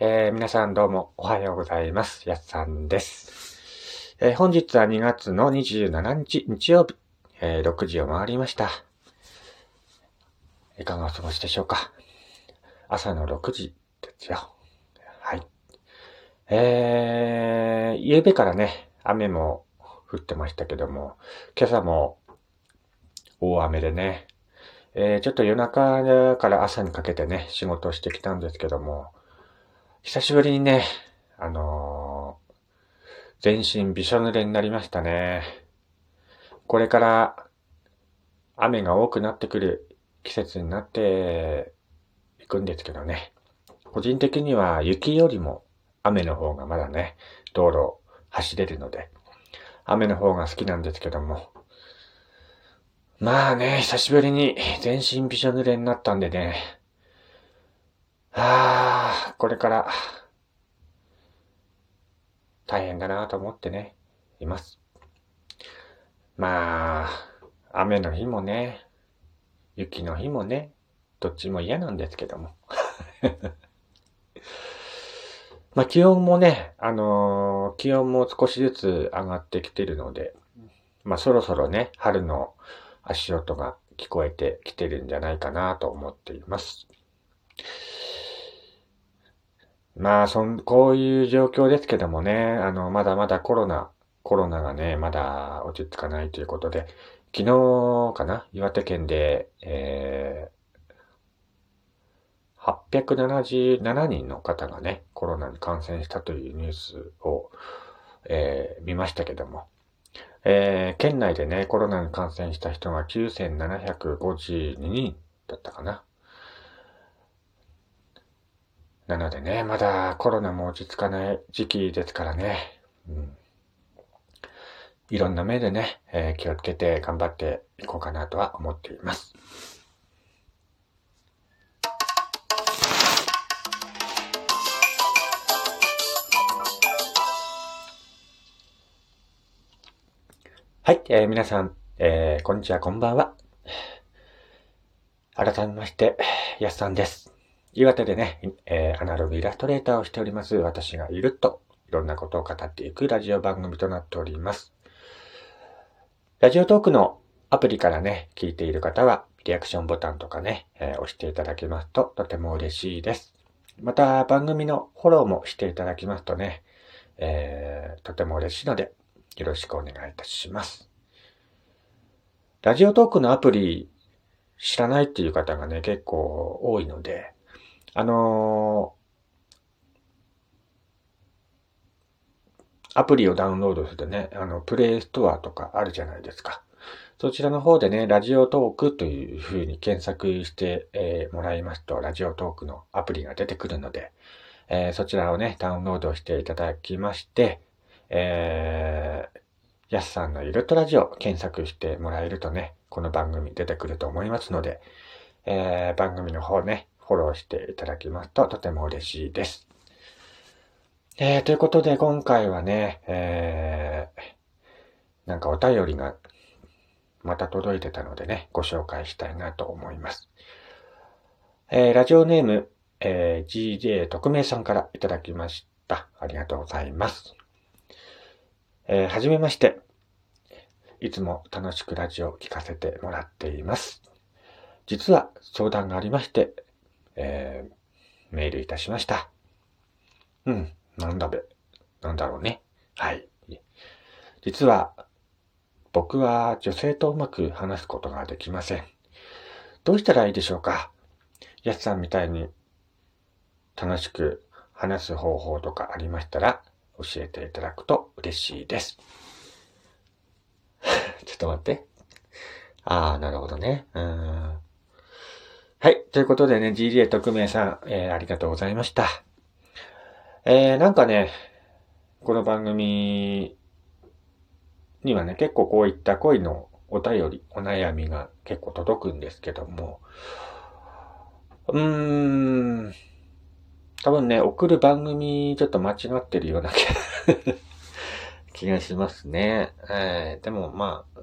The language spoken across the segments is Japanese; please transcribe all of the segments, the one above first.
えー、皆さんどうもおはようございます。やすさんです。えー、本日は2月の27日日曜日、えー、6時を回りました。いかがお過ごしでしょうか朝の6時ですよ。はい。えー、夕べからね、雨も降ってましたけども、今朝も大雨でね、えー、ちょっと夜中から朝にかけてね、仕事をしてきたんですけども、久しぶりにね、あのー、全身びしょ濡れになりましたね。これから雨が多くなってくる季節になっていくんですけどね。個人的には雪よりも雨の方がまだね、道路を走れるので、雨の方が好きなんですけども。まあね、久しぶりに全身びしょ濡れになったんでね、ああ、これから、大変だなと思ってね、います。まあ、雨の日もね、雪の日もね、どっちも嫌なんですけども。まあ気温もね、あのー、気温も少しずつ上がってきてるので、まあそろそろね、春の足音が聞こえてきてるんじゃないかなと思っています。まあ、そん、こういう状況ですけどもね、あの、まだまだコロナ、コロナがね、まだ落ち着かないということで、昨日かな？岩手県で、えー、877人の方がね、コロナに感染したというニュースを、えー、見ましたけども、えー、県内でね、コロナに感染した人が9752人だったかな？なのでね、まだコロナも落ち着かない時期ですからね。うん、いろんな目でね、えー、気をつけて頑張っていこうかなとは思っています。はい、えー、皆さん、えー、こんにちは、こんばんは。改めまして、やすさんです。岩手でね、えー、アナログイラストレーターをしております私がいると、いろんなことを語っていくラジオ番組となっております。ラジオトークのアプリからね、聞いている方は、リアクションボタンとかね、えー、押していただけますととても嬉しいです。また、番組のフォローもしていただきますとね、えー、とても嬉しいので、よろしくお願いいたします。ラジオトークのアプリ知らないっていう方がね、結構多いので、あのー、アプリをダウンロードするとね、あの、プレイストアとかあるじゃないですか。そちらの方でね、ラジオトークという風に検索して、えー、もらいますと、ラジオトークのアプリが出てくるので、えー、そちらをね、ダウンロードしていただきまして、えー、やすさんのイルトラジオ検索してもらえるとね、この番組出てくると思いますので、えー、番組の方ね、フォローしていただきますととても嬉しいです。えー、ということで今回はね、えー、なんかお便りがまた届いてたのでね、ご紹介したいなと思います。えー、ラジオネーム、えー、GJ 特命さんからいただきました。ありがとうございます。えー、はじめまして。いつも楽しくラジオを聞かせてもらっています。実は相談がありまして、えー、メールいたしました。うん、なんだべ、なんだろうね。はい。実は、僕は女性とうまく話すことができません。どうしたらいいでしょうか？やつさんみたいに楽しく話す方法とかありましたら教えていただくと嬉しいです。ちょっと待って。ああ、なるほどね。うん。はい。ということでね、GJ 特命さん、えー、ありがとうございました。えー、なんかね、この番組にはね、結構こういった恋のお便り、お悩みが結構届くんですけども、うーん、多分ね、送る番組ちょっと間違ってるような 気がしますね。えー、でもまあ、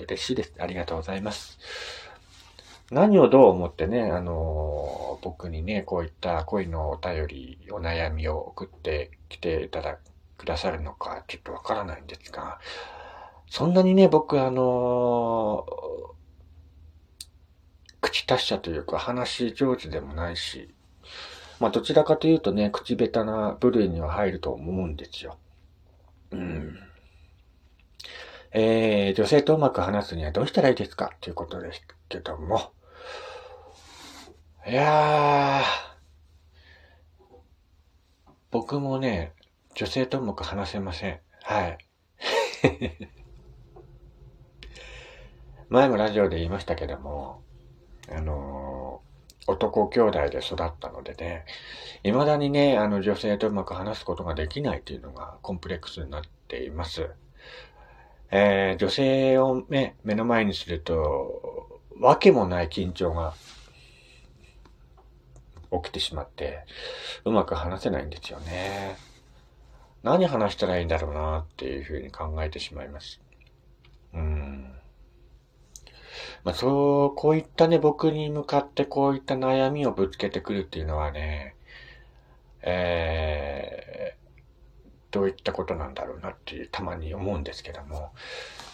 嬉しいです。ありがとうございます。何をどう思ってね、あの、僕にね、こういった恋のお便り、お悩みを送ってきていただくださるのか、ちょっとわからないんですが、そんなにね、僕、あの、口達者というか、話上手でもないし、まあ、どちらかというとね、口下手な部類には入ると思うんですよ。うん。えー、女性とうまく話すにはどうしたらいいですか？ということですけども。いやー、僕もね、女性とうまく話せません。はい。前もラジオで言いましたけども、あのー、男兄弟で育ったのでね、未だにね、あの女性とうまく話すことができないというのがコンプレックスになっています。えー、女性を、ね、目の前にすると、わけもない緊張が起きてしまって、うまく話せないんですよね。何話したらいいんだろうなっていうふうに考えてしまいます。うん。まあそう、こういったね、僕に向かってこういった悩みをぶつけてくるっていうのはね、えー、どういったことなんだろうなっていうたまに思うんですけども、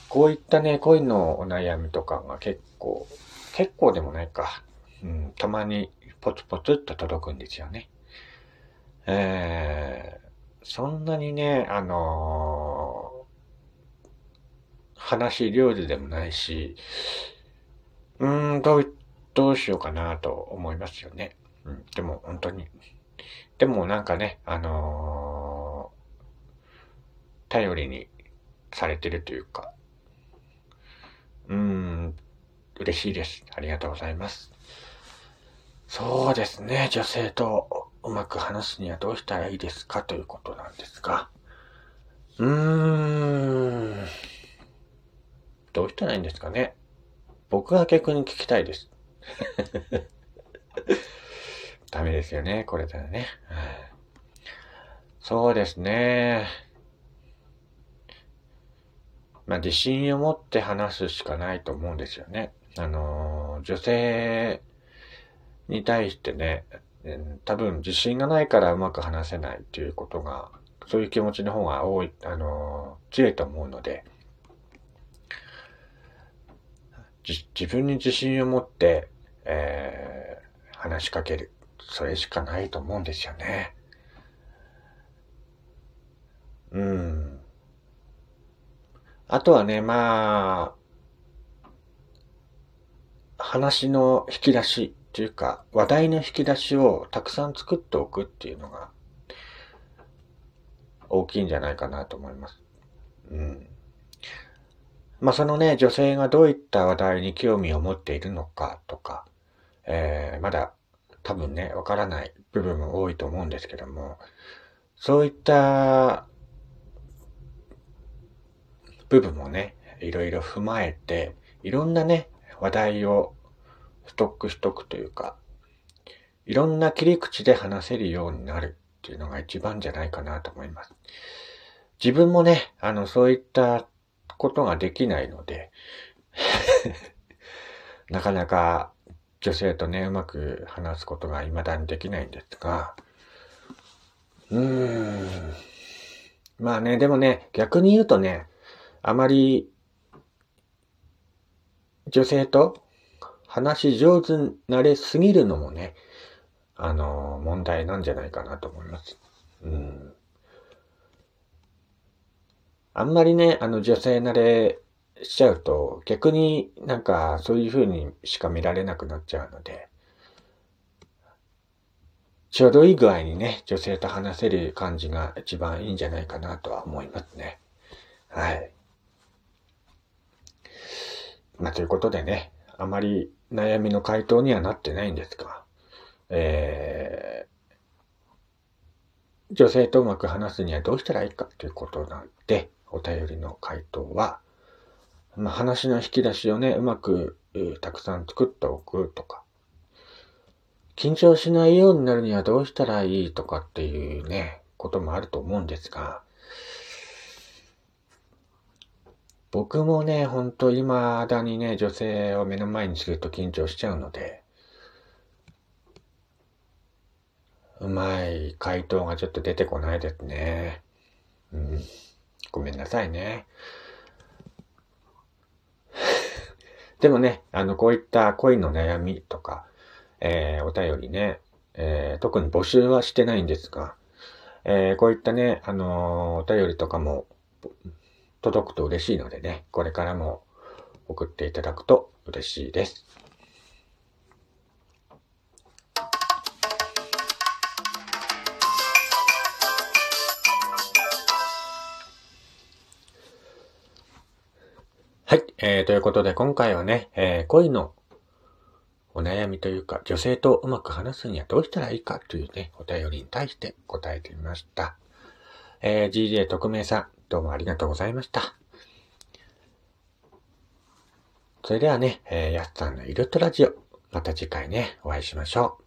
こういったね、恋のお悩みとかが結構、結構でもないか、うん、たまにポツポツっと届くんですよね。えー、そんなにね、あのー、話料理でもないし、うーん、どう、どうしようかなと思いますよね。うん、でも本当に。でもなんかね、あのー、頼りにされてるというか、うーん、嬉しいです。ありがとうございます。そうですね。女性とうまく話すにはどうしたらいいですか？ということなんですが。うーん。どうしたらいいんですかね？僕は逆に聞きたいです。ダメですよね。これだね。そうですね。まあ、自信を持って話すしかないと思うんですよね。あの、女性に対してね、多分自信がないからうまく話せないっていうことが、そういう気持ちの方が多い、あの、強いと思うので、自分に自信を持って、えー、話しかける。それしかないと思うんですよね。うん。あとはね、まあ、話の引き出しっていうか、話題の引き出しをたくさん作っておくっていうのが、大きいんじゃないかなと思います。うん。まあ、そのね、女性がどういった話題に興味を持っているのかとか、えー、まだ多分ね、わからない部分も多いと思うんですけども、そういった部分もね、いろいろ踏まえて、いろんなね、話題をストックしとくというか、いろんな切り口で話せるようになるっていうのが一番じゃないかなと思います。自分もね、あの、そういったことができないので なかなか女性とね、うまく話すことが未だにできないんですが、うーん。まあね、でもね、逆に言うとね、あまり女性と話上手になれすぎるのもね、あの、問題なんじゃないかなと思います。うん。あんまりね、あの、女性慣れしちゃうと、逆になんかそういう風にしか見られなくなっちゃうので、ちょうどいい具合にね、女性と話せる感じが一番いいんじゃないかなとは思いますね。はい。まあ、ということでね、あまり悩みの回答にはなってないんですが、えー、女性とうまく話すにはどうしたらいいかということなんで、お便りの回答は、まあ、話の引き出しをね、うまく、たくさん作っておくとか、緊張しないようになるにはどうしたらいいとかっていうね、こともあると思うんですが、僕もね、ほんと未だにね、女性を目の前にすると緊張しちゃうので、うまい回答がちょっと出てこないですね。うん。ごめんなさいね。でもね、あの、こういった恋の悩みとか、えー、お便りね、えー、特に募集はしてないんですが、えー、こういったね、あのお便りとかも届くと嬉しいのでね、これからも送っていただくと嬉しいです。はい。えー、ということで今回はね、えー、恋のお悩みというか、女性とうまく話すにはどうしたらいいかというね、お便りに対して答えてみました。えー、GJ 特命さん、どうもありがとうございました。それではね、えー、やすさんのイルトラジオ、また次回ね、お会いしましょう。